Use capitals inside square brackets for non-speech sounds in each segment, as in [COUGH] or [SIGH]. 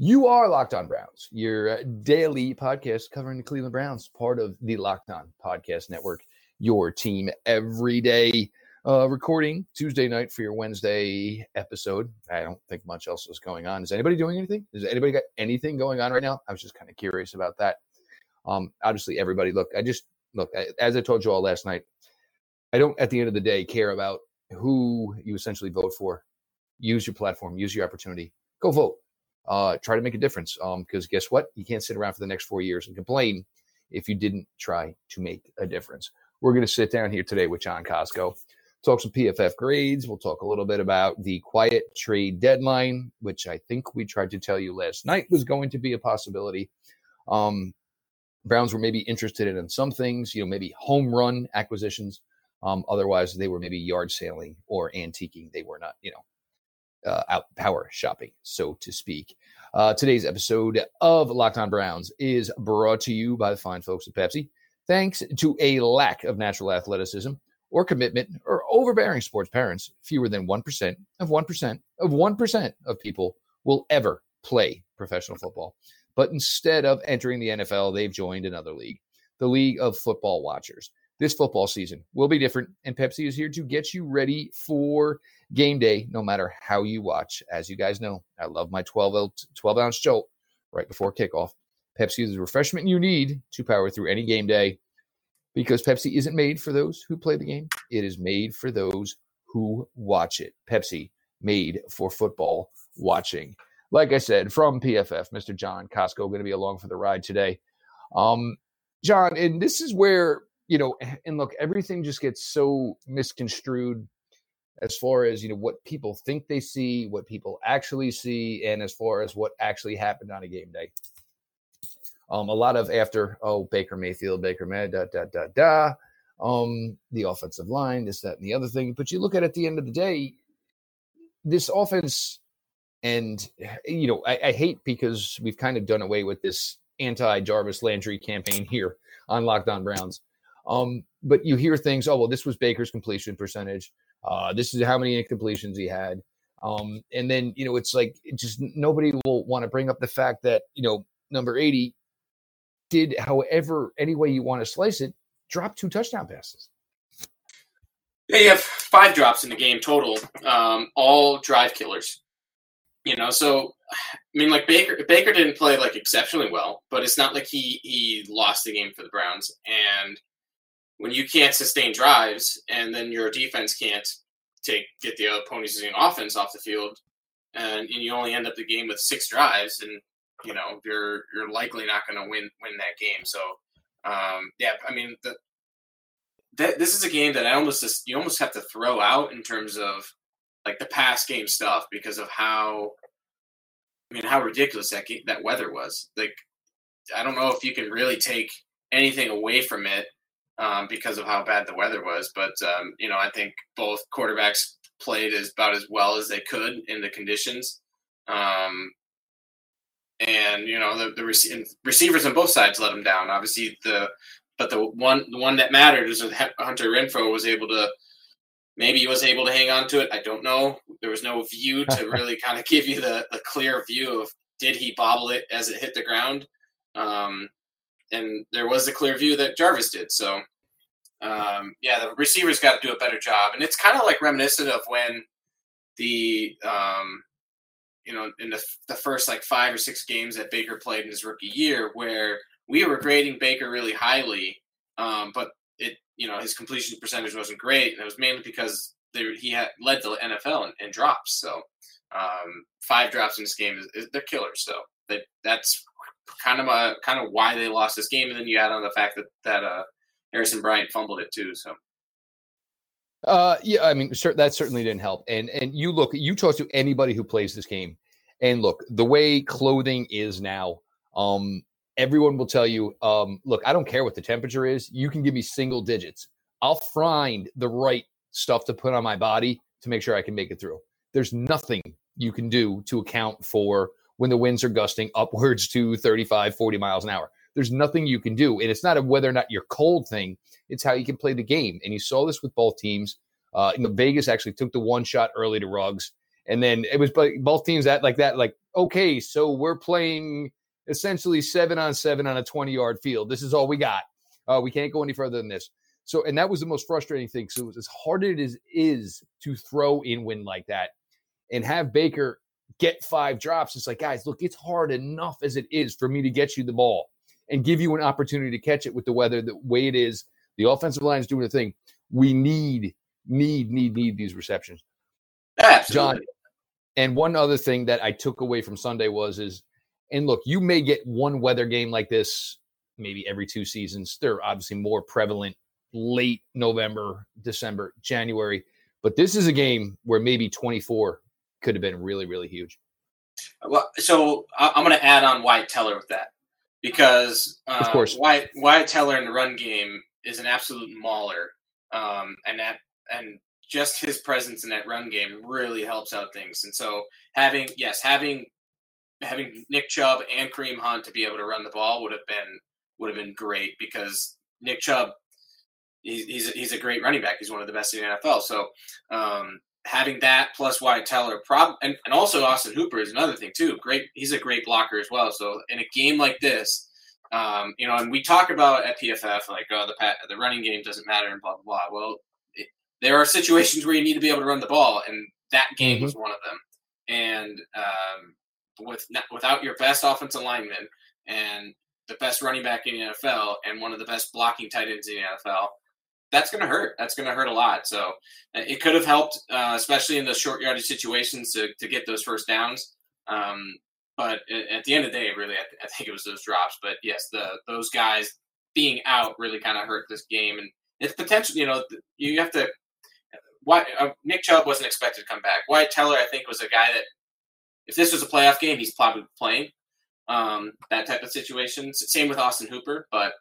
You are Locked On Browns, your daily podcast covering the Cleveland Browns, part of the Locked On Podcast Network, your team every day. Uh, recording Tuesday night for your Wednesday episode. I don't think much else is going on. Is anybody doing anything? Does anybody got anything going on right now? I was just kind of curious about that. Um, obviously, everybody, look, I just, look, as I told you all last night, I don't, at the end of the day, care about who you essentially vote for. Use your platform, use your opportunity, go vote uh, try to make a difference. Because um, guess what? You can't sit around for the next four years and complain if you didn't try to make a difference. We're going to sit down here today with John Costco, talk some PFF grades. We'll talk a little bit about the quiet trade deadline, which I think we tried to tell you last night was going to be a possibility. Um, Browns were maybe interested in some things, you know, maybe home run acquisitions. Um, otherwise, they were maybe yard sailing or antiquing. They were not, you know, uh, out power shopping, so to speak. Uh, today's episode of Locked On Browns is brought to you by the fine folks at Pepsi. Thanks to a lack of natural athleticism or commitment or overbearing sports parents, fewer than 1% of 1% of 1% of people will ever play professional football. But instead of entering the NFL, they've joined another league, the League of Football Watchers. This football season will be different, and Pepsi is here to get you ready for game day, no matter how you watch. As you guys know, I love my 12, 12 ounce jolt right before kickoff. Pepsi is the refreshment you need to power through any game day because Pepsi isn't made for those who play the game, it is made for those who watch it. Pepsi made for football watching. Like I said, from PFF, Mr. John Costco going to be along for the ride today. Um, John, and this is where you know, and look, everything just gets so misconstrued as far as you know what people think they see, what people actually see, and as far as what actually happened on a game day. Um, a lot of after oh Baker Mayfield, Baker May, da da da da, um, the offensive line, this that and the other thing. But you look at, it at the end of the day, this offense, and you know I, I hate because we've kind of done away with this anti Jarvis Landry campaign here on Locked On Browns. Um, but you hear things, oh, well, this was Baker's completion percentage. Uh, this is how many incompletions he had. Um, and then, you know, it's like, just nobody will want to bring up the fact that, you know, number 80 did, however, any way you want to slice it, drop two touchdown passes. Yeah, you have five drops in the game total, um, all drive killers. You know, so I mean, like Baker, Baker didn't play like exceptionally well, but it's not like he he lost the game for the Browns. And when you can't sustain drives and then your defense can't take get the opposing offense off the field and, and you only end up the game with six drives and you know you're you're likely not going to win win that game. So um, yeah i mean the, that, this is a game that i almost just you almost have to throw out in terms of like the past game stuff because of how i mean how ridiculous that game, that weather was. Like i don't know if you can really take anything away from it um, because of how bad the weather was. But um, you know, I think both quarterbacks played as about as well as they could in the conditions. Um, and you know, the, the rec- receivers on both sides let them down. Obviously, the but the one the one that mattered is that Hunter Renfrow was able to. Maybe he was able to hang on to it. I don't know. There was no view to [LAUGHS] really kind of give you the, the clear view of did he bobble it as it hit the ground. Um, and there was a clear view that Jarvis did. So, um, yeah, the receivers got to do a better job, and it's kind of like reminiscent of when the um, you know in the, the first like five or six games that Baker played in his rookie year, where we were grading Baker really highly, um, but it you know his completion percentage wasn't great, and it was mainly because they, he had led the NFL in, in drops. So um, five drops in this game is, is they're killers. So that that's kind of a kind of why they lost this game, and then you add on the fact that that uh, Harrison Bryant fumbled it too. So. Uh, yeah, I mean, that certainly didn't help. And and you look, you talk to anybody who plays this game, and look, the way clothing is now, um, everyone will tell you, um, look, I don't care what the temperature is. You can give me single digits. I'll find the right stuff to put on my body to make sure I can make it through. There's nothing you can do to account for when the winds are gusting upwards to 35, 40 miles an hour. There's nothing you can do. And it's not a whether or not you're cold thing, it's how you can play the game. And you saw this with both teams. Uh, you know, Vegas actually took the one shot early to Ruggs. And then it was both teams at like that, like, okay, so we're playing essentially seven on seven on a 20 yard field. This is all we got. Uh, we can't go any further than this. So, and that was the most frustrating thing. So, as hard as it is to throw in wind like that and have Baker get five drops, it's like, guys, look, it's hard enough as it is for me to get you the ball and give you an opportunity to catch it with the weather the way it is. The offensive line is doing a thing. We need, need, need, need these receptions. Absolutely. John, and one other thing that I took away from Sunday was is, and look, you may get one weather game like this maybe every two seasons. They're obviously more prevalent late November, December, January. But this is a game where maybe 24 could have been really, really huge. Well, so I'm going to add on Wyatt Teller with that because uh, of course Wyatt, Wyatt Teller in the run game is an absolute mauler, um, and that and just his presence in that run game really helps out things. And so having yes, having having Nick Chubb and Kareem Hunt to be able to run the ball would have been would have been great because Nick Chubb he's he's a, he's a great running back. He's one of the best in the NFL. So um, having that plus Wyatt Teller, prob and, and also Austin Hooper is another thing too. Great, he's a great blocker as well. So in a game like this, um, you know, and we talk about at PFF like oh the the running game doesn't matter and blah blah blah. Well, it, there are situations where you need to be able to run the ball, and that game mm-hmm. was one of them. And um, with without your best offensive lineman and the best running back in the NFL and one of the best blocking tight ends in the NFL, that's going to hurt. That's going to hurt a lot. So uh, it could have helped, uh, especially in the short yardage situations, to, to get those first downs. Um, but at the end of the day, really, I, th- I, think it was those drops. But yes, the those guys being out really kind of hurt this game, and it's potential. You know, you have to. Why uh, Nick Chubb wasn't expected to come back. Wyatt Teller, I think, was a guy that if this was a playoff game, he's probably playing. Um, that type of situation. Same with Austin Hooper, but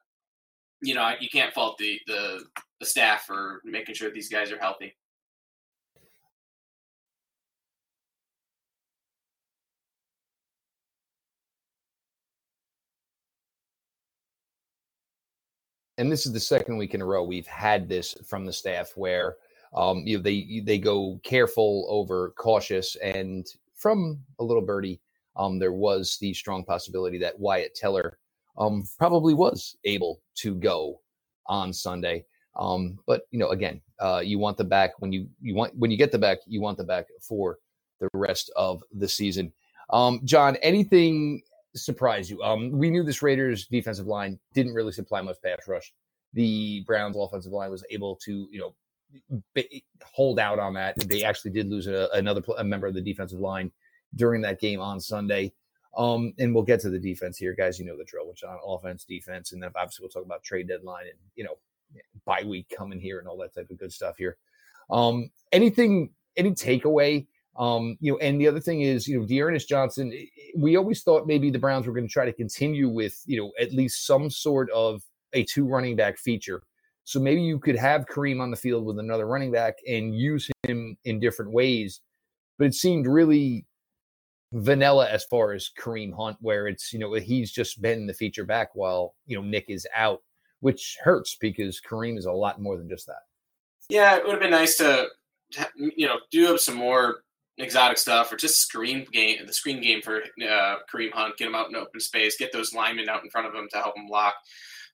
you know you can't fault the the the staff for making sure these guys are healthy. And this is the second week in a row we've had this from the staff where um, you know, they they go careful over cautious, and from a little birdie, um, there was the strong possibility that Wyatt Teller um, probably was able to go on Sunday. Um, but you know, again, uh, you want the back when you you want when you get the back, you want the back for the rest of the season. Um, John, anything surprise you? Um, we knew this Raiders defensive line didn't really supply much pass rush. The Browns offensive line was able to, you know, hold out on that. They actually did lose a, another a member of the defensive line during that game on Sunday. Um, and we'll get to the defense here, guys. You know the drill, which on offense, defense, and then obviously we'll talk about trade deadline and you know bye week coming here and all that type of good stuff here. Um, anything, any takeaway? Um, you know, and the other thing is, you know, D'Ernest Johnson. We always thought maybe the Browns were going to try to continue with, you know, at least some sort of a two running back feature. So maybe you could have Kareem on the field with another running back and use him in different ways. But it seemed really vanilla as far as Kareem Hunt, where it's, you know, he's just been the feature back while, you know, Nick is out which hurts because Kareem is a lot more than just that. Yeah, it would have been nice to, you know, do up some more exotic stuff or just screen game, the screen game for uh, Kareem Hunt, get him out in open space, get those linemen out in front of him to help him block.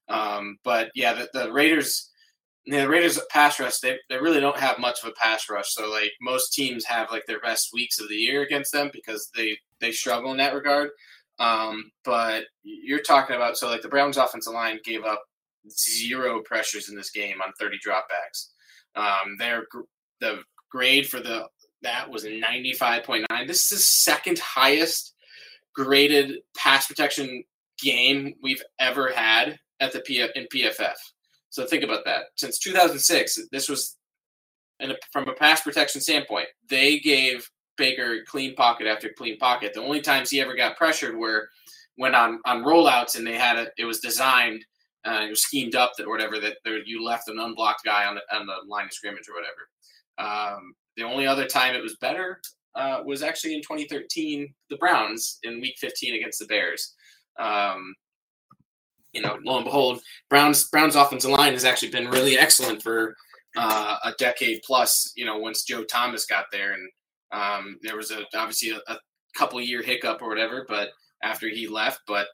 Um, but yeah, the, the Raiders, the Raiders pass rush, they, they really don't have much of a pass rush. So like most teams have like their best weeks of the year against them because they they struggle in that regard. Um, but you're talking about so like the Browns offensive line gave up zero pressures in this game on 30 dropbacks. Um, their the grade for the that was 95.9. This is the second highest graded pass protection game we've ever had at the PF, in PFF. So think about that. Since 2006, this was and from a pass protection standpoint, they gave Baker clean pocket after clean pocket. The only times he ever got pressured were when on on rollouts and they had it. It was designed uh, schemed up that or whatever that you left an unblocked guy on the, on the line of scrimmage or whatever. Um, the only other time it was better uh, was actually in 2013, the Browns in Week 15 against the Bears. Um, you know, lo and behold, Browns Browns offensive line has actually been really excellent for uh, a decade plus. You know, once Joe Thomas got there, and Um, there was a obviously a, a couple year hiccup or whatever, but after he left, but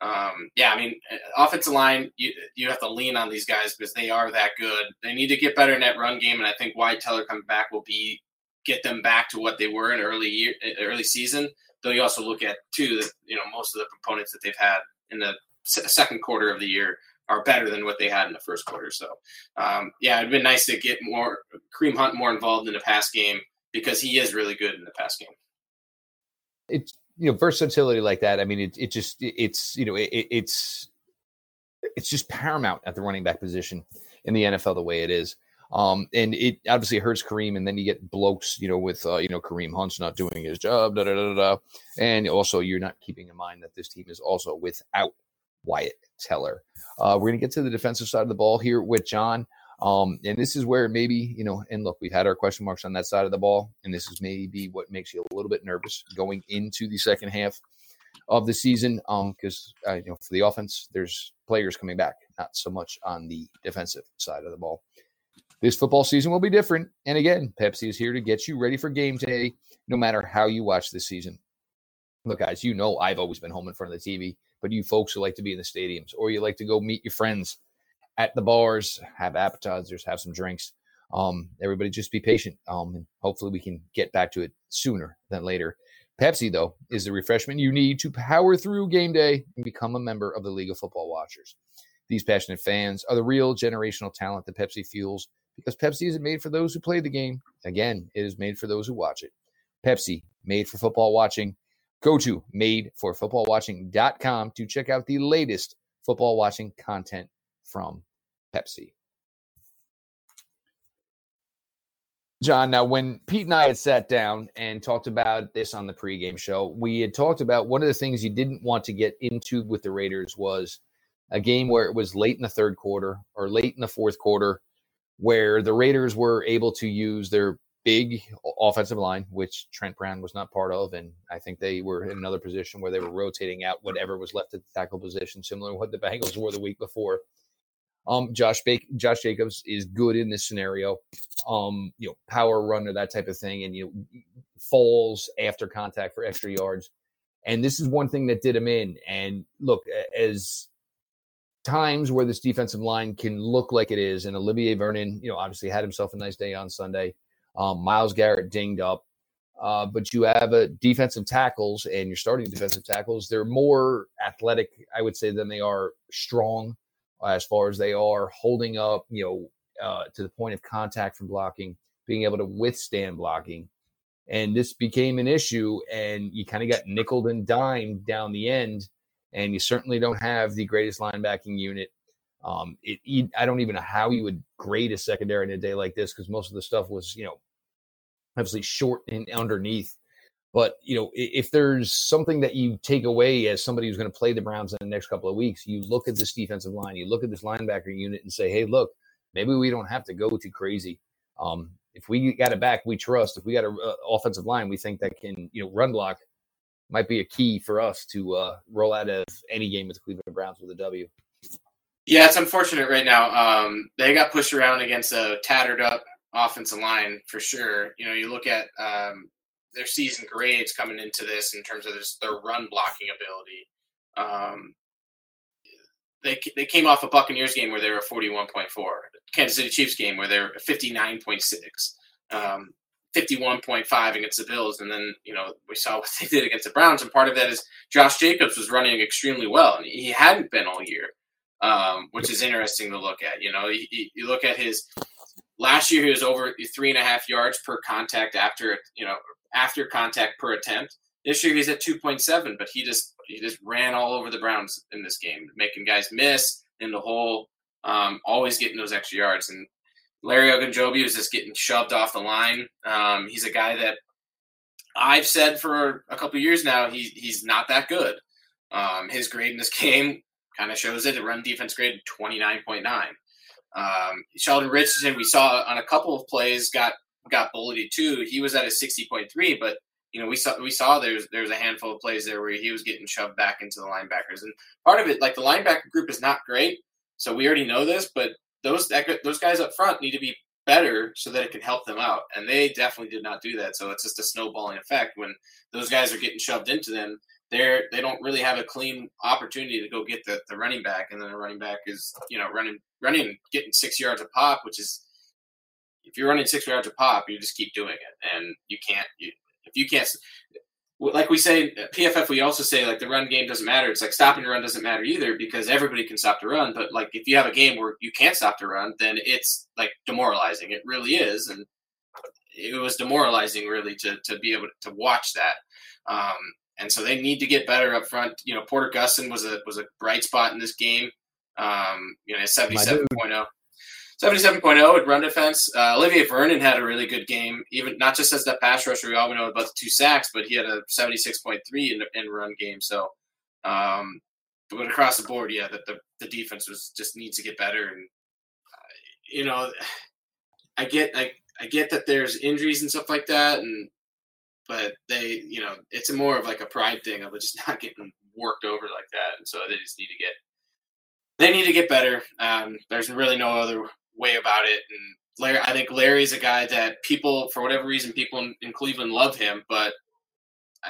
um, yeah, I mean, uh, offensive line, you you have to lean on these guys because they are that good. They need to get better in that run game, and I think Wyatt Teller coming back will be get them back to what they were in early year, early season. Though you also look at too that you know most of the components that they've had in the second quarter of the year are better than what they had in the first quarter. So, um, yeah, it'd been nice to get more Kareem Hunt more involved in the pass game because he is really good in the pass game. It's you know versatility like that. I mean, it it just it's you know it, it's it's just paramount at the running back position in the NFL the way it is. Um, and it obviously hurts Kareem, and then you get blokes, you know, with uh, you know Kareem Hunt's not doing his job, da da da da, and also you're not keeping in mind that this team is also without Wyatt Teller. Uh, we're gonna get to the defensive side of the ball here with John. Um, and this is where maybe, you know, and look, we've had our question marks on that side of the ball, and this is maybe what makes you a little bit nervous going into the second half of the season. Um, because uh, you know, for the offense, there's players coming back, not so much on the defensive side of the ball. This football season will be different. And again, Pepsi is here to get you ready for game day, no matter how you watch this season. Look, guys, you know I've always been home in front of the TV, but you folks who like to be in the stadiums or you like to go meet your friends at the bars, have appetizers, have some drinks. Um, everybody just be patient. Um, and hopefully we can get back to it sooner than later. Pepsi, though, is the refreshment you need to power through game day and become a member of the League of Football Watchers. These passionate fans are the real generational talent that Pepsi fuels because Pepsi isn't made for those who play the game. Again, it is made for those who watch it. Pepsi, made for football watching. Go to madeforfootballwatching.com to check out the latest football watching content from Pepsi. John, now when Pete and I had sat down and talked about this on the pregame show, we had talked about one of the things you didn't want to get into with the Raiders was a game where it was late in the third quarter or late in the fourth quarter, where the Raiders were able to use their big offensive line, which Trent Brown was not part of. And I think they were in another position where they were rotating out whatever was left at the tackle position, similar to what the Bengals were the week before. Um, Josh ba- Josh Jacobs is good in this scenario. Um, you know, power runner, that type of thing, and you know, falls after contact for extra yards. And this is one thing that did him in. And look, as times where this defensive line can look like it is, and Olivier Vernon, you know, obviously had himself a nice day on Sunday. Um, Myles Garrett dinged up. Uh, but you have a defensive tackles and you're starting defensive tackles. They're more athletic, I would say, than they are strong as far as they are holding up, you know, uh, to the point of contact from blocking, being able to withstand blocking. And this became an issue, and you kind of got nickled and dimed down the end. And you certainly don't have the greatest linebacking unit. Um, it, I don't even know how you would grade a secondary in a day like this because most of the stuff was, you know, obviously short and underneath. But you know, if there's something that you take away as somebody who's going to play the Browns in the next couple of weeks, you look at this defensive line, you look at this linebacker unit, and say, "Hey, look, maybe we don't have to go too crazy. Um, if we got it back, we trust. If we got an uh, offensive line, we think that can, you know, run block might be a key for us to uh, roll out of any game with the Cleveland Browns with a W." Yeah, it's unfortunate right now. Um, they got pushed around against a tattered up offensive line for sure. You know, you look at um, their season grades coming into this in terms of this, their run blocking ability. Um, they they came off a Buccaneers game where they were 41.4, Kansas City Chiefs game where they're 59.6, um, 51.5 against the Bills, and then you know we saw what they did against the Browns, and part of that is Josh Jacobs was running extremely well, and he hadn't been all year, um, which is interesting to look at. You know, you, you look at his last year he was over three and a half yards per contact after you know after contact per attempt. This year he's at 2.7, but he just he just ran all over the Browns in this game, making guys miss in the hole, um, always getting those extra yards. And Larry Ogunjobi was just getting shoved off the line. Um, he's a guy that I've said for a couple years now he, he's not that good. Um, his grade in this [LAUGHS] game kind of shows it. The run defense grade 29.9. Um, Sheldon Richardson, we saw on a couple of plays, got got bullied too. He was at a 60.3, but you know, we saw we saw there's there's a handful of plays there where he was getting shoved back into the linebackers, and part of it, like the linebacker group, is not great. So we already know this, but those that, those guys up front need to be better so that it can help them out. And they definitely did not do that. So it's just a snowballing effect when those guys are getting shoved into them. They're they don't really have a clean opportunity to go get the, the running back, and then the running back is you know running running getting six yards a pop, which is if you're running six yards a pop, you just keep doing it, and you can't you, if you can't like we say PFF, we also say like the run game doesn't matter. It's like stopping the run doesn't matter either because everybody can stop the run. But like if you have a game where you can't stop the run, then it's like demoralizing. It really is, and it was demoralizing really to to be able to watch that. Um, and so they need to get better up front. You know, Porter Gustin was a was a bright spot in this game. Um, you know, seventy seven point oh. 77.0 at run defense. Uh, Olivier Vernon had a really good game, even not just as that pass rusher. We all know about the two sacks, but he had a 76.3 in, in run game. So, um, but across the board, yeah, that the, the defense was just needs to get better. And uh, you know, I get I, I get that there's injuries and stuff like that, and but they, you know, it's more of like a pride thing of just [LAUGHS] not getting worked over like that, and so they just need to get they need to get better. Um, there's really no other way about it. And Larry, I think Larry's a guy that people, for whatever reason, people in, in Cleveland love him, but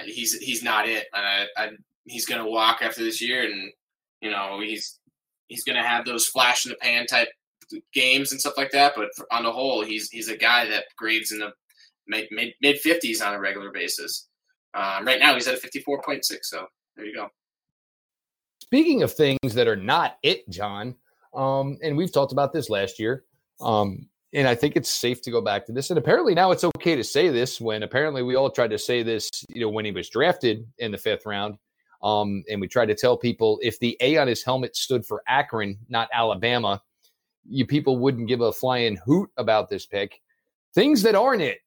he's he's not it. And I, I, he's going to walk after this year, and you know he's he's going to have those flash in the pan type games and stuff like that. But on the whole, he's he's a guy that grades in the mid mid fifties on a regular basis. Um, right now, he's at a fifty four point six. So there you go. Speaking of things that are not it, John, um, and we've talked about this last year. Um, and I think it's safe to go back to this. And apparently now it's okay to say this when apparently we all tried to say this, you know, when he was drafted in the fifth round. Um, and we tried to tell people if the A on his helmet stood for Akron, not Alabama, you people wouldn't give a flying hoot about this pick. Things that aren't it.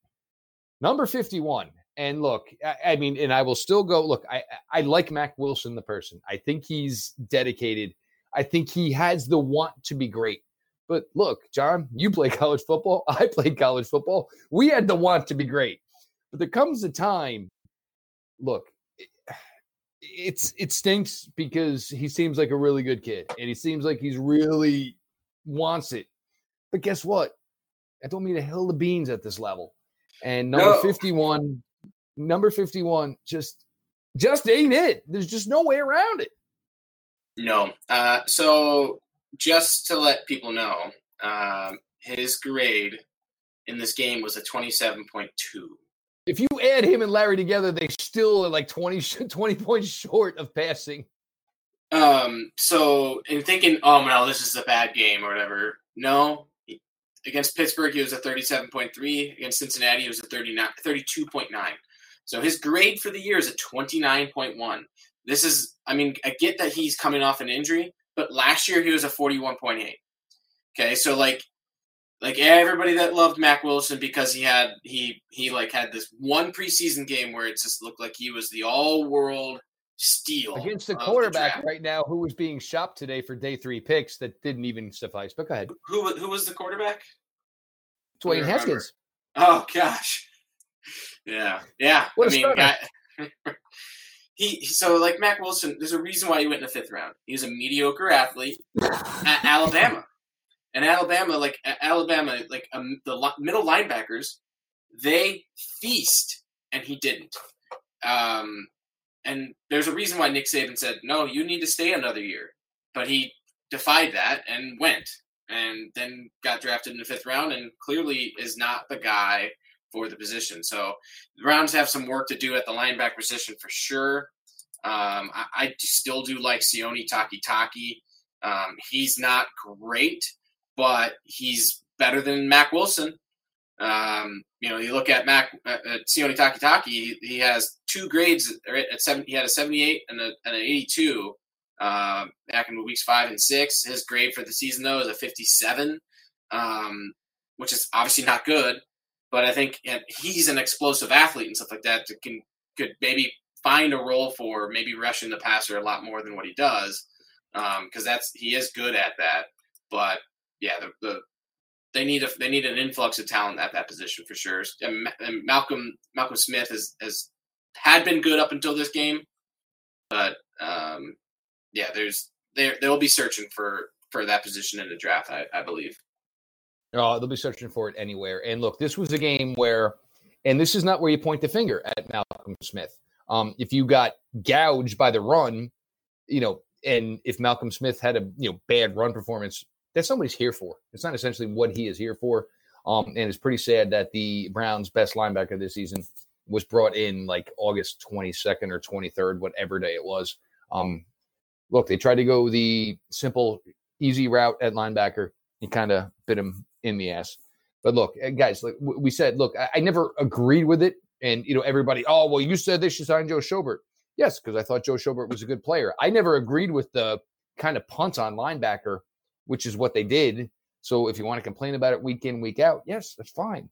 Number 51. And look, I, I mean, and I will still go, look, I, I like Mac Wilson, the person. I think he's dedicated I think he has the want to be great. But look, John, you play [LAUGHS] college football. I played college football. We had the want to be great. But there comes a time, look, [SIGHS] it's it stinks because he seems like a really good kid and he seems like he's really wants it. But guess what? I don't mean to hell the beans at this level. And number no. 51, number 51 just just ain't it. There's just no way around it. No. Uh, so just to let people know, um, his grade in this game was a 27.2. If you add him and Larry together, they still are like 20, [LAUGHS] 20 points short of passing. Um, so in thinking, oh no, this is a bad game or whatever. No, against Pittsburgh, he was a 37.3. Against Cincinnati, he was a 39, 32.9. So his grade for the year is a 29.1. This is, I mean, I get that he's coming off an injury, but last year he was a 41.8. Okay, so like, like everybody that loved Mac Wilson because he had he he like had this one preseason game where it just looked like he was the all world steal against the quarterback the right now who was being shopped today for day three picks that didn't even suffice. But go ahead. Who who was the quarterback? Dwayne Haskins. Oh gosh. [LAUGHS] Yeah, yeah. What I mean, I, [LAUGHS] he so like Mac Wilson. There's a reason why he went in the fifth round. He was a mediocre athlete [LAUGHS] at Alabama, and Alabama, like Alabama, like um, the middle linebackers, they feast, and he didn't. Um, and there's a reason why Nick Saban said, "No, you need to stay another year," but he defied that and went, and then got drafted in the fifth round, and clearly is not the guy for the position. So the Browns have some work to do at the linebacker position for sure. Um, I, I, still do like Sione Takitaki. Um, he's not great, but he's better than Mac Wilson. Um, you know, you look at Mac uh, at Sione Takitaki, he, he has two grades at seven. He had a 78 and, a, and an 82 uh, back in weeks five and six. His grade for the season though is a 57, um, which is obviously not good. But I think he's an explosive athlete and stuff like that that can could maybe find a role for maybe rushing the passer a lot more than what he does because um, that's he is good at that. But yeah, the, the they need a they need an influx of talent at that position for sure. And, and Malcolm Malcolm Smith has has had been good up until this game, but um, yeah, there's they they'll be searching for for that position in the draft. I, I believe. Oh, they'll be searching for it anywhere. And look, this was a game where, and this is not where you point the finger at Malcolm Smith. Um, if you got gouged by the run, you know, and if Malcolm Smith had a you know bad run performance, that's somebody's here for. It's not essentially what he is here for. Um, and it's pretty sad that the Browns' best linebacker this season was brought in like August 22nd or 23rd, whatever day it was. Um, look, they tried to go the simple, easy route at linebacker and kind of bit him in the ass. But look, eh, guys, like we said, look, I, never agreed with it. And, you know, everybody, oh, well, you said they should sign Joe Schobert. Yes, because I thought Joe Schobert was a good player. I never agreed with the kind of punt on linebacker, which is what they did. So if you want to complain about it week in, week out, yes, that's fine.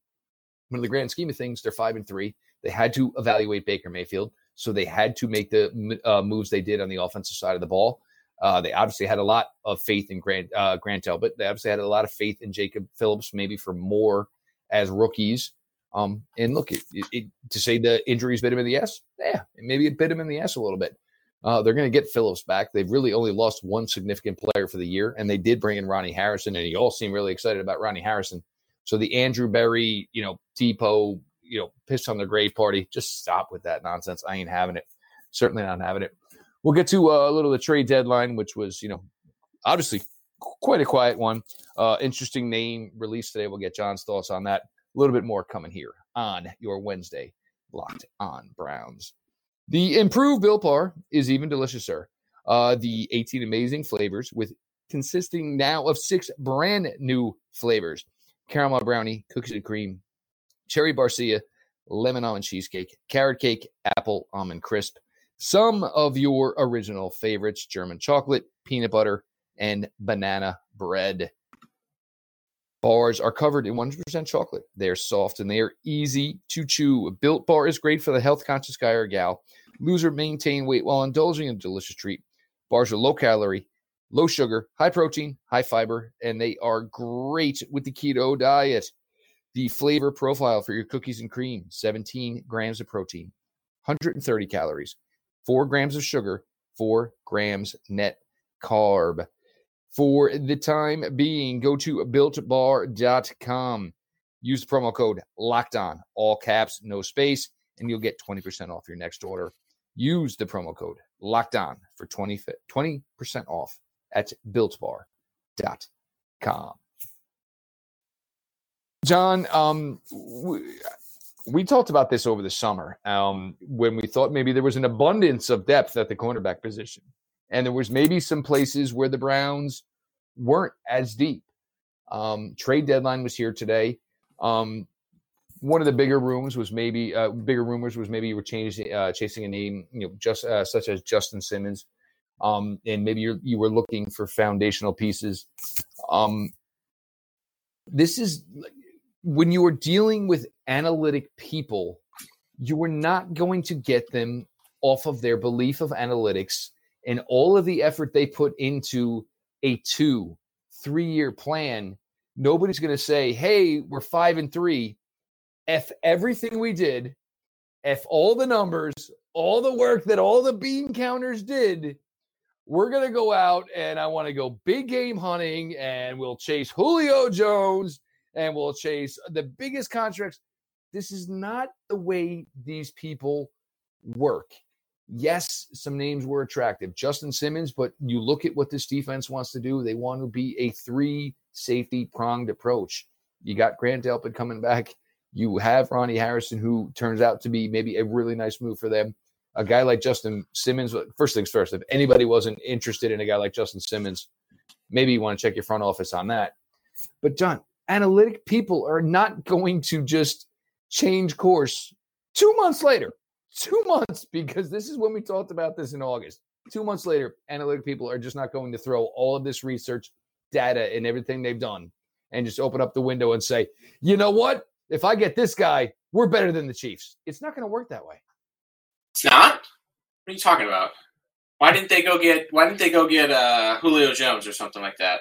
But in the grand scheme of things, they're five and three. They had to evaluate Baker Mayfield. So they had to make the uh, moves they did on the offensive side of the ball. Uh, they obviously had a lot of faith in Grant uh, Grant Delpit. They obviously had a lot of faith in Jacob Phillips, maybe for more as rookies. Um, and look, it, it, it, to say the injuries bit him in the ass, yeah, maybe it bit him in the ass a little bit. Uh, they're going to get Phillips back. They've really only lost one significant player for the year, and they did bring in Ronnie Harrison, and you all seem really excited about Ronnie Harrison. So the Andrew Berry, you know, Depot, you know, pissed on the grave party. Just stop with that nonsense. I ain't having it. Certainly not having it. We'll get to uh, a little of the trade deadline, which was, you know, obviously quite a quiet one. Uh, interesting name released today. We'll get John's thoughts on that. A little bit more coming here on your Wednesday Locked on Browns. The improved Built Bar is even deliciouser. Uh, the 18 amazing flavors with consisting now of six brand new flavors caramel brownie, cookies and cream, cherry barcia, lemon almond cheesecake, carrot cake, apple almond crisp, some of your original favorites German chocolate, peanut butter, and banana bread. Bars are covered in 100% chocolate. They are soft and they are easy to chew. A built bar is great for the health conscious guy or gal. Lose or maintain weight while indulging in a delicious treat. Bars are low calorie, low sugar, high protein, high fiber, and they are great with the keto diet. The flavor profile for your cookies and cream 17 grams of protein, 130 calories, 4 grams of sugar, 4 grams net carb for the time being. Go to builtbar.com. Use the promo code locked on, all caps, no space, and you'll get 20% off your next order. Use the promo code locked on for 20, 20% off at builtbar.com. John, um, we, talked about this over the summer um, when we thought maybe there was an abundance of depth at the cornerback position and there was maybe some places where the Browns weren't as deep. Um, trade deadline was here today. Um, one of the bigger rooms was maybe uh, bigger rumors was maybe you were changing, uh, chasing a name, you know, just uh, such as Justin Simmons, um, and maybe you you were looking for foundational pieces. Um, this is when you are dealing with analytic people, you are not going to get them off of their belief of analytics and all of the effort they put into a two, three year plan, nobody's going to say, hey, we're five and three. If everything we did, if all the numbers, all the work that all the bean counters did, we're going to go out and I want to go big game hunting and we'll chase Julio Jones and we'll chase the biggest contracts. This is not the way these people work yes, some names were attractive. Justin Simmons, but you look at what this defense wants to do. They want to be a three safety pronged approach. You got Grant Delpit coming back. You have Ronnie Harrison, who turns out to be maybe a really nice move for them. A guy like Justin Simmons, first things first, if anybody wasn't interested in a guy like Justin Simmons, maybe you want to check your front office on that. But, John, analytic people are not [LAUGHS] going to just change course two months later two months because this is when we talked about this in August. Two months later, analytic people are just not going to throw all of this research, data, and everything they've done and just open up the window and say, you know what? If I get this guy, we're better than the Chiefs. It's not going to work that way. It's not? What are you talking about? Why didn't they go get why didn't they go get uh, Julio Jones or something like that?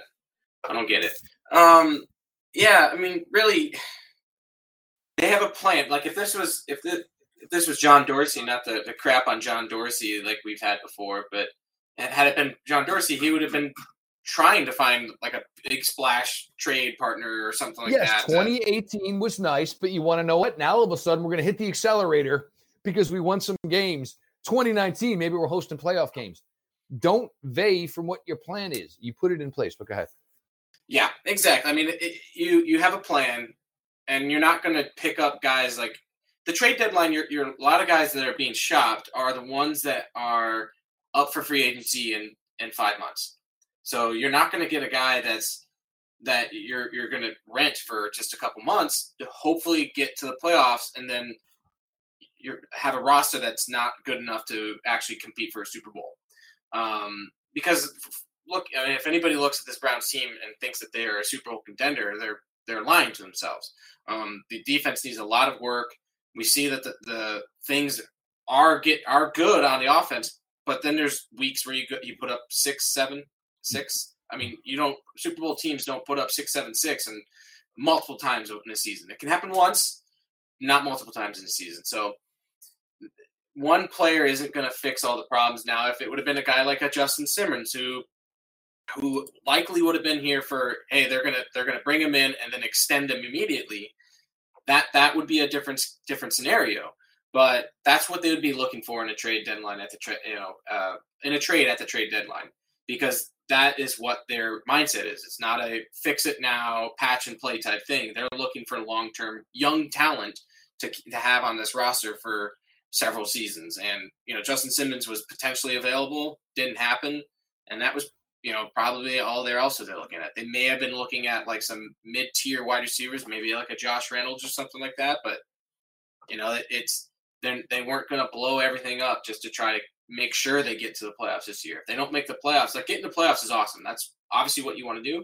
I don't get it. Um, yeah, I mean, really, they have a plan. Like if this was if the if this was John Dorsey, not the, the crap on John Dorsey like we've had before, but had it been John Dorsey, he would have been trying to find like a big splash trade partner or something like yes, that. 2018 was nice, but you want to know what? Now all of a sudden we're going to hit the accelerator because we won some games. 2019, maybe we're hosting playoff games. Don't vary from what your plan is. You put it in place. But go ahead. Yeah, exactly. I mean, it, you you have a plan, and you're not going to pick up guys like the trade deadline. You're, you're a lot of guys that are being shopped are the ones that are up for free agency in in five months. So you're not going to get a guy that's that you're you're going to rent for just a couple months to hopefully get to the playoffs and then you have a roster that's not good enough to actually compete for a Super Bowl. Um, because look, I mean, if anybody looks at this Browns team and thinks that they are a Super Bowl contender, they're they're lying to themselves. Um, the defense needs a lot of work. We see that the, the things are get are good on the offense, but then there's weeks where you go, you put up six, seven, six. I mean, you don't Super Bowl teams don't put up six, seven, six, and multiple times in a season. It can happen once, not multiple times in a season. So one player isn't going to fix all the problems. Now, if it would have been a guy like a Justin Simmons who who likely would have been here for hey they're gonna they're gonna bring him in and then extend him immediately that that would be a different different scenario. But that's what they would be looking for in a trade deadline at the you know uh, in a trade at the trade deadline because that is what their mindset is. It's not a fix it now patch and play type thing. They're looking for long term young talent to, to have on this roster for several seasons. And you know Justin Simmons was potentially available didn't happen and that was you know, probably all there else that they're looking at. They may have been looking at like some mid tier wide receivers, maybe like a Josh Reynolds or something like that. But you know, it, it's they they weren't going to blow everything up just to try to make sure they get to the playoffs this year. If they don't make the playoffs, like getting the playoffs is awesome. That's obviously what you want to do.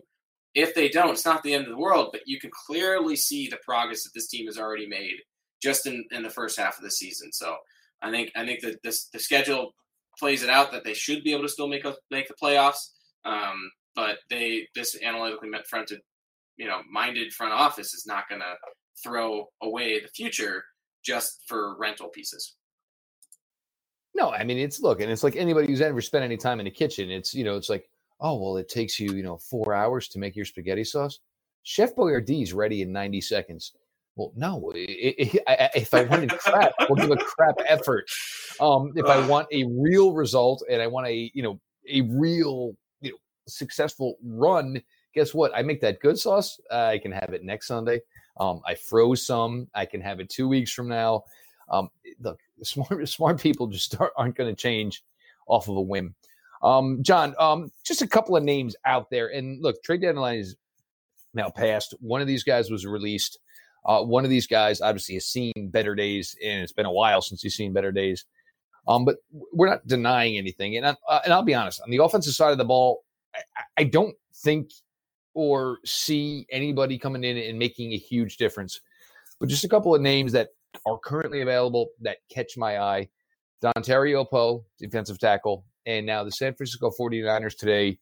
If they don't, it's not the end of the world, but you can clearly see the progress that this team has already made just in, in the first half of the season. So I think I think that this the schedule plays it out that they should be able to still make a, make the playoffs. Um, but they this analytically fronted, you know, minded front office is not going to throw away the future just for rental pieces. No, I mean it's look, and it's like anybody who's ever spent any time in a kitchen. It's you know, it's like, oh well, it takes you you know four hours to make your spaghetti sauce. Chef Boyardee is ready in ninety seconds. Well, no. It, it, I, if I wanted crap, we'll give a crap effort. Um, if I want a real result and I want a you know a real successful run, guess what? I make that good sauce. Uh, I can have it next Sunday. Um, I froze some. I can have it two weeks from now. Um, look, [LAUGHS] smart smart people just aren't going to change off of a whim. Um, John, um, just a couple of names out there, and look, trade deadline is now passed. One of these guys was released. Uh, one of these guys obviously has seen better days, and it's been a while since he's seen better days. Um, but we're not denying anything, and I, uh, and I'll be honest. On the offensive side of the ball, I don't think or see anybody coming in and making a huge difference. But just a couple of names that are currently available that catch my eye. Dontari Poe, defensive tackle, and now the San Francisco 49ers today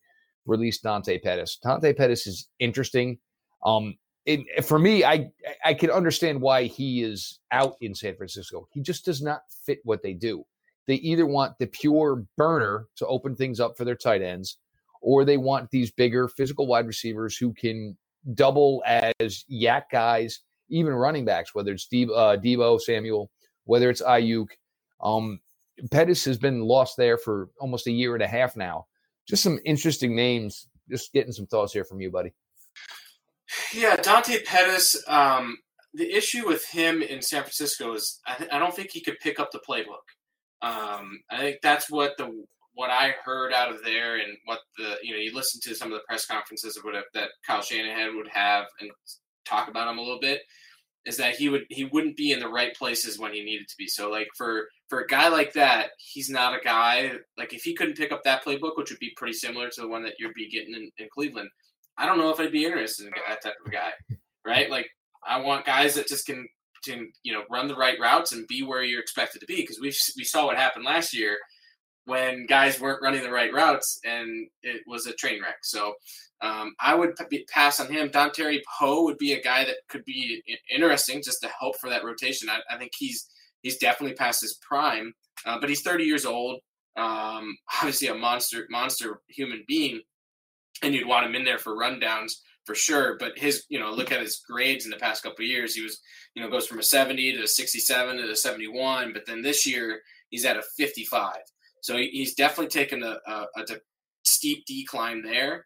released Dante Pettis. Dante Pettis is interesting. Um, for me, I I can understand why he is out in San Francisco. He just does not fit what they do. They either want the pure burner to open things up for their tight ends, or they want these bigger physical wide receivers who can double as YAC guys, even running backs, whether it's Deebo, uh, Deebo Samuel, whether it's Aiyuk. Um, Pettis has been lost there for almost a year and a half now. Just some interesting names. Just getting some thoughts here from you, buddy. Yeah, Dante Pettis. Um, the issue with him in San Francisco is I, th- I don't think he could pick up the playbook. Um, I think that's what the what I heard out of there and what the you know you listen to some of the press conferences of what that Kyle Shanahan would have and talk about him a little bit is that he would he wouldn't be in the right places when he needed to be. So like for for a guy like that, he's not a guy like if he couldn't pick up that playbook, which would be pretty similar to the one that you'd be getting in, in Cleveland. I don't know if I'd be interested in that type of guy, right? Like I want guys that just can can you know run the right routes and be where you're expected to be because we we saw what happened last year when guys weren't running the right routes and it was a train wreck. So um, I would p- pass on him. Dontari Poe would be a guy that could be interesting just to help for that rotation. I, I think he's he's definitely past his prime, uh, but he's 30 years old. Um, [LAUGHS] obviously, a monster monster human being. and you'd want him in there for rundowns for sure. But his, you know, look at his grades in the past couple years. He was, you know, goes from a 70 to a 67 to a 71, but then this year he's at a 55. So he's definitely taken a, a, a steep decline there.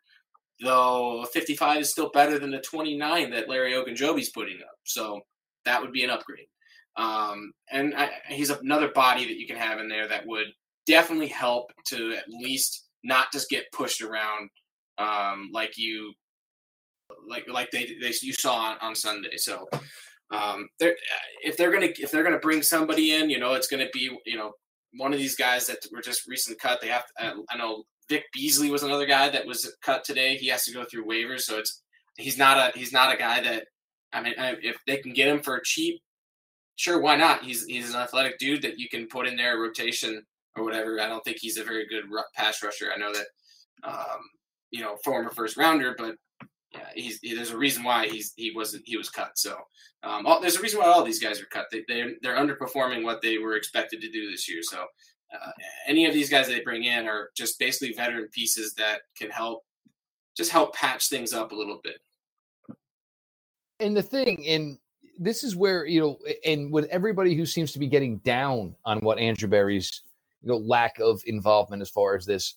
Though 55 is still better than the 29 that Larry Ogunjobi's putting up. So that would be an upgrade. Um, and I, he's another body that you can have in there that would definitely help to at least not just get pushed around um, like you like like they, they you saw on, on Sunday. So um, they're, if they're gonna if they're gonna bring somebody in, you know, it's gonna be you know one of these guys that were just recently cut. They have to, I know Vic Beasley was another guy that was cut today. He has to go through waivers, so it's he's not a he's not a guy that I mean if they can get him for cheap, sure, why not? He's he's an athletic dude that you can put in their rotation or whatever. I don't think he's a very good pass rusher. I know that um, you know former first rounder, but yeah, he's he, there's a reason why he's he wasn't he was cut. So um, all, there's a reason why all these guys are cut. They they're, they're underperforming what they were expected to do this year. So uh, any of these guys they bring in are just basically veteran pieces that can help just help patch things up a little bit. And the thing, and this is where you know, and with everybody who seems to be getting down on what Andrew Berry's you know lack of involvement as far as this,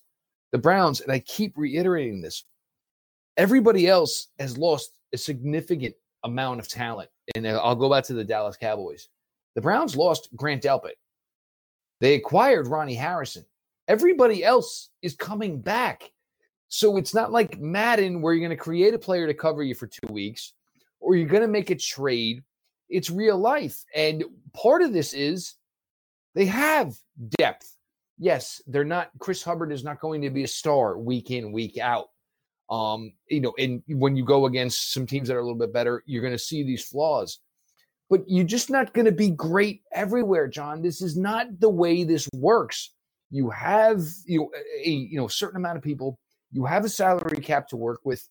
the Browns, and I keep reiterating this, everybody else has lost a significant amount of talent. And uh, I'll go back to the Dallas Cowboys. The Browns lost Grant Delpit. They acquired Ronnie Harrison. Everybody else is coming back. So it's not like Madden where you're going to create a player to cover you for two weeks or you're going to make a trade. It's real life. And part of this is they have depth. Yes, they're not, Chris Hubbard is not going to be a star week in, week out. Um, you know, and when you go against some teams that are a little bit better, you're going to see these flaws but you're just not going to be great everywhere, John. This is not the way this works. You have you know, a you know certain amount of people. You have a salary cap to work with.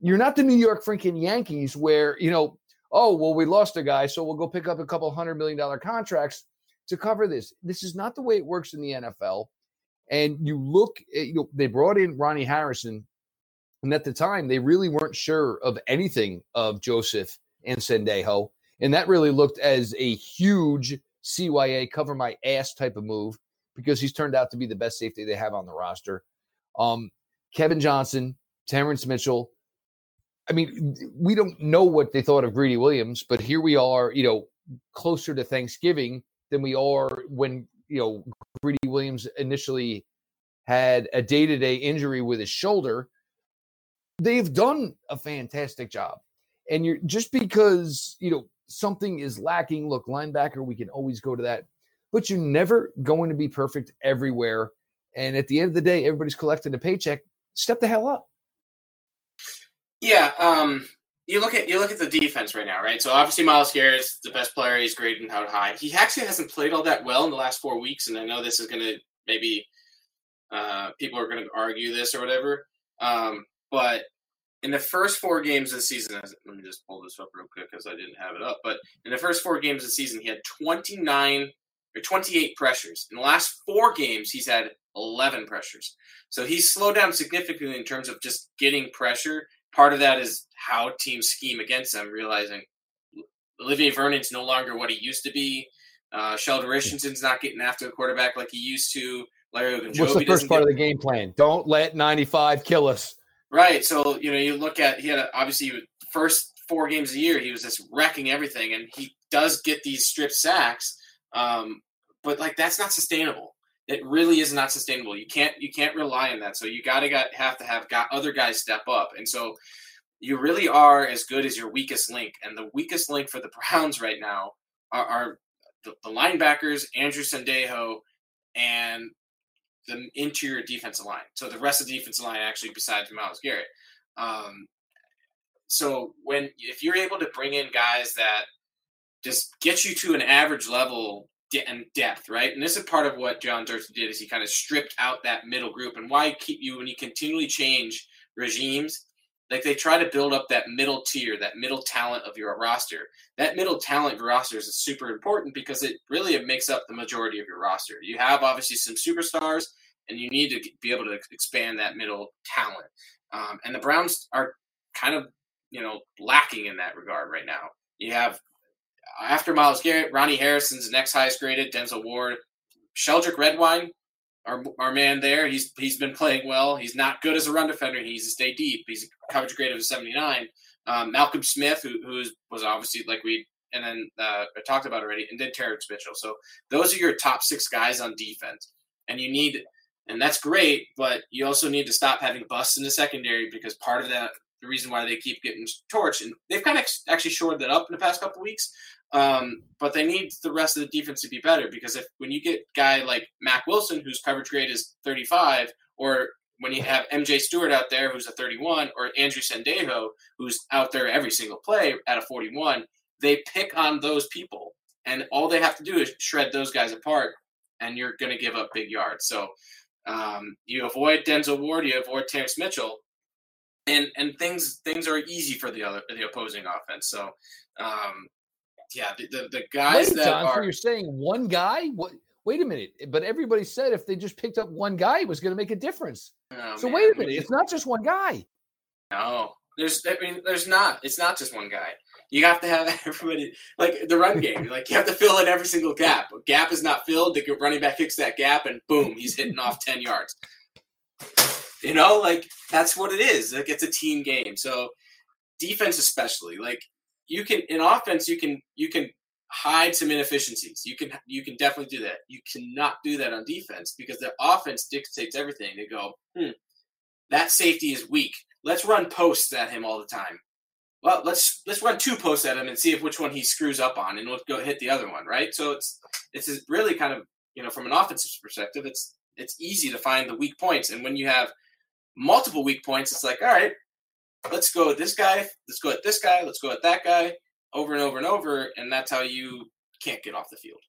You're not the New York freaking Yankees where you know, oh well, we lost a guy, so we'll go pick up a couple hundred million dollar contracts to cover this. This is not the way it works in the NFL. And you look, at, you know, they brought in Ronnie Harrison, and at the time they really weren't sure of anything of Joseph and Sendejo and that really looked as a huge CYA cover my ass type of move because he's turned out to be the best safety they have on the roster. Um, Kevin Johnson, Terrance Mitchell. I mean, we don't know what they thought of Greedy Williams, but here we are, you know, closer to Thanksgiving than we are when, you know, Greedy Williams initially had a day to day injury with his shoulder. They've done a fantastic job. And you're just because, you know, something is lacking. Look, linebacker, we can always go to that, but you're never going to be perfect everywhere. And at the end of the day, everybody's collecting a paycheck. Step the hell up. Yeah, um, you look at you look at the defense right now, right? So obviously Myles Garrett's the best player. He's graded out high. He actually hasn't played all that well in the last four weeks, and I know this is going to maybe uh, people are going to argue this or whatever. Um, but in the first four games of the season, let me just pull this up real quick because I didn't have it up. But in the first four games of the season, he had 29 or 28 pressures. In the last four games, he's had 11 pressures. So he's slowed down significantly in terms of just getting pressure. Part of that is how teams scheme against him, realizing Olivier Vernon's no longer what he used to be. Uh, Sheldon Richardson's not getting after the quarterback like he used to. Larry Ogunjobi What's the first part of the game plan? Don't let 95 kill us. Right. So you know, you look at he had a, obviously first four games a year he was just wrecking everything, and he does get these strip sacks, um, but like that's not sustainable. It really is not sustainable. You can't you can't rely on that. So you gotta got have to have got other guys step up, and so you really are as good as your weakest link. And the weakest link for the [LAUGHS] Browns right now are, are the, the linebackers, Andrew Sendejo, and the interior defensive line. So the rest of the defensive line, actually, besides Myles Garrett. Um, so when if you're able to bring in guys that just get you to an average level and depth, right? And this is part of what John Dorsey did is he kind of stripped out that middle group. And why keep you when you continually change regimes? Like they try to build up that middle tier, that middle talent of your roster. That middle talent roster is super important because it really it makes up the majority of your roster. You have obviously some superstars, and you need to be able to expand that middle talent. Um, and the Browns are kind of you know lacking in that regard right now. You have after Myles Garrett, Ronnie Harrison's next highest graded, Denzel Ward, Sheldrick Redwine, our, our man there. He's he's been playing well. He's not good as a run defender. He needs to stay deep. He's a coverage grade of 79. Um, Malcolm Smith, who who was obviously like we and then uh, talked about already, and then Terrance Mitchell. So those are your top six guys on defense, and you need, and that's great, but you also need to stop having busts in the secondary because part of that, the reason why they keep getting torched, and they've kind of actually shored that up in the past couple weeks. Um, but they need the rest of the defense to be better because if when you get guy like Mack Wilson, whose coverage grade is 35, or when you have MJ Stewart out there who's a 31, or Andrew Sendejo who's out there every single play at a 41, they pick on those people, and all they have to do is shred those guys apart, and you're going to give up big yards. So um, you avoid Denzel Ward, you avoid Terrance Mitchell, and and things things are easy for the other the opposing offense. So um, yeah, the, the, the guys Wait, that John, are so you're saying one guy? What? Wait a minute! But everybody said if they just picked up one guy, it was going to make a difference. oh, so man, wait a minute! It's not just one guy. No, there's I mean there's not. It's not just one guy. You have to have [LAUGHS] everybody like the run game. Like you have to fill in every single gap. A gap is not filled. The running back kicks that gap, and boom, he's hitting off ten yards. You know, like that's what it is. Like it's a team game. So defense, especially, like you can in offense, you can you can hide some inefficiencies. You can you can definitely do that. You cannot do that on defense because the offense dictates everything. They go, hmm, that safety is weak. Let's run posts at him all the time. Well, let's let's run two posts at him and see if which one he screws up on, and we'll go hit the other one, right? So it's it's really kind of you know from an offensive perspective, it's it's easy to find the weak points, and when you have multiple weak points, it's like all right, let's go at this guy, let's go at this guy, let's go at that guy, over and over and over, and that's how you can't get off the field.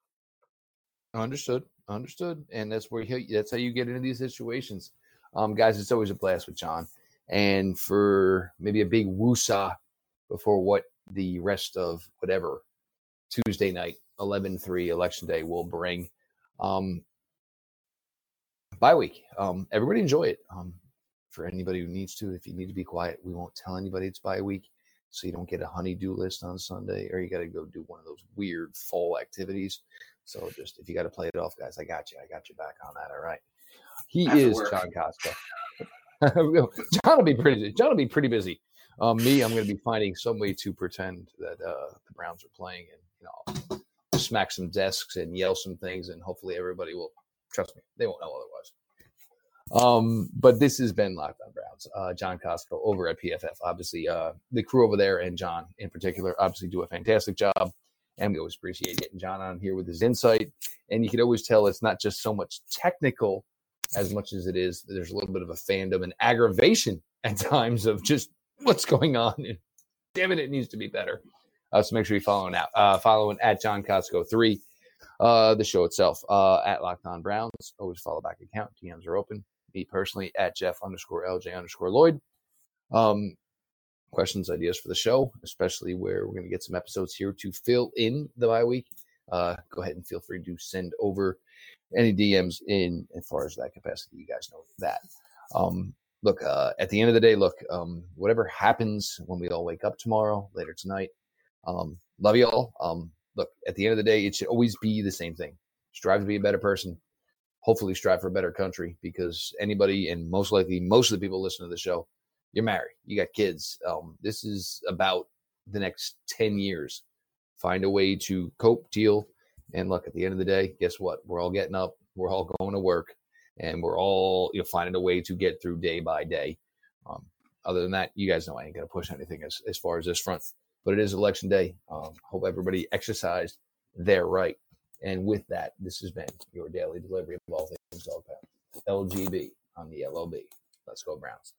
Understood. Understood. And that's where you, that's how you get into these situations. Um, guys, it's always a blast with John. And for maybe a big woosah before what the rest of whatever Tuesday night, 11 3 election day will bring. Um, bye week. Um, everybody enjoy it. Um, for anybody who needs to, if you need to be quiet, we won't tell anybody it's bye week so you don't get a honeydew list on Sunday, or you got to go do one of those weird fall activities. So just if you got to play it off, guys, I got you. I got you back on that. All right. He is. John Costco. [LAUGHS] John will be pretty. John will be pretty busy. Um, me, I'm going to be finding some way to pretend that uh, the Browns are playing, and you know, smack some desks and yell some things, and hopefully everybody will trust me. They won't know otherwise. Um, but this has been Locked On Browns. Uh, John Costco over at PFF. Obviously, uh, the crew over there and John in particular obviously do a fantastic job. And we always appreciate getting John on here with his insight. And you can always tell it's not just so much technical as much as it is there's a little bit of a fandom and aggravation at [LAUGHS] times of just what's going on. And damn it, it needs to be better. Uh, so make sure you're following out, uh, following at John Costco three, uh, the show itself, uh, at Locked On Browns. Always follow back account. DMs are open. Me personally at Jeff underscore LJ underscore Lloyd. Um, questions, ideas for the show, especially where we're going to get some episodes here to fill in the bye week. Uh, go ahead and feel free to send over any DMs in as far as that capacity. You guys know that. Um, look, uh, at the end of the day, look, um, whatever happens when we all wake up tomorrow, later tonight, um, love you all. Um, look, at the end of the day, it should always be the same thing. Strive to be a better person. Hopefully, strive for a better country because anybody, and most likely most of the people listening to the show, you're married, you got kids. Um, this is about the next 10 years. Find a way to cope, deal, and look, at the end of the day, guess what? We're all getting up, we're all going to work, and we're all you know finding a way to get through day by day. Um, other than that, you guys know I ain't gonna push anything as, as far as this front. But it is election day. Um, hope everybody exercised their right. And with that, this has been your daily delivery of all things dog pound. LGB on the LOB. Let's go Browns.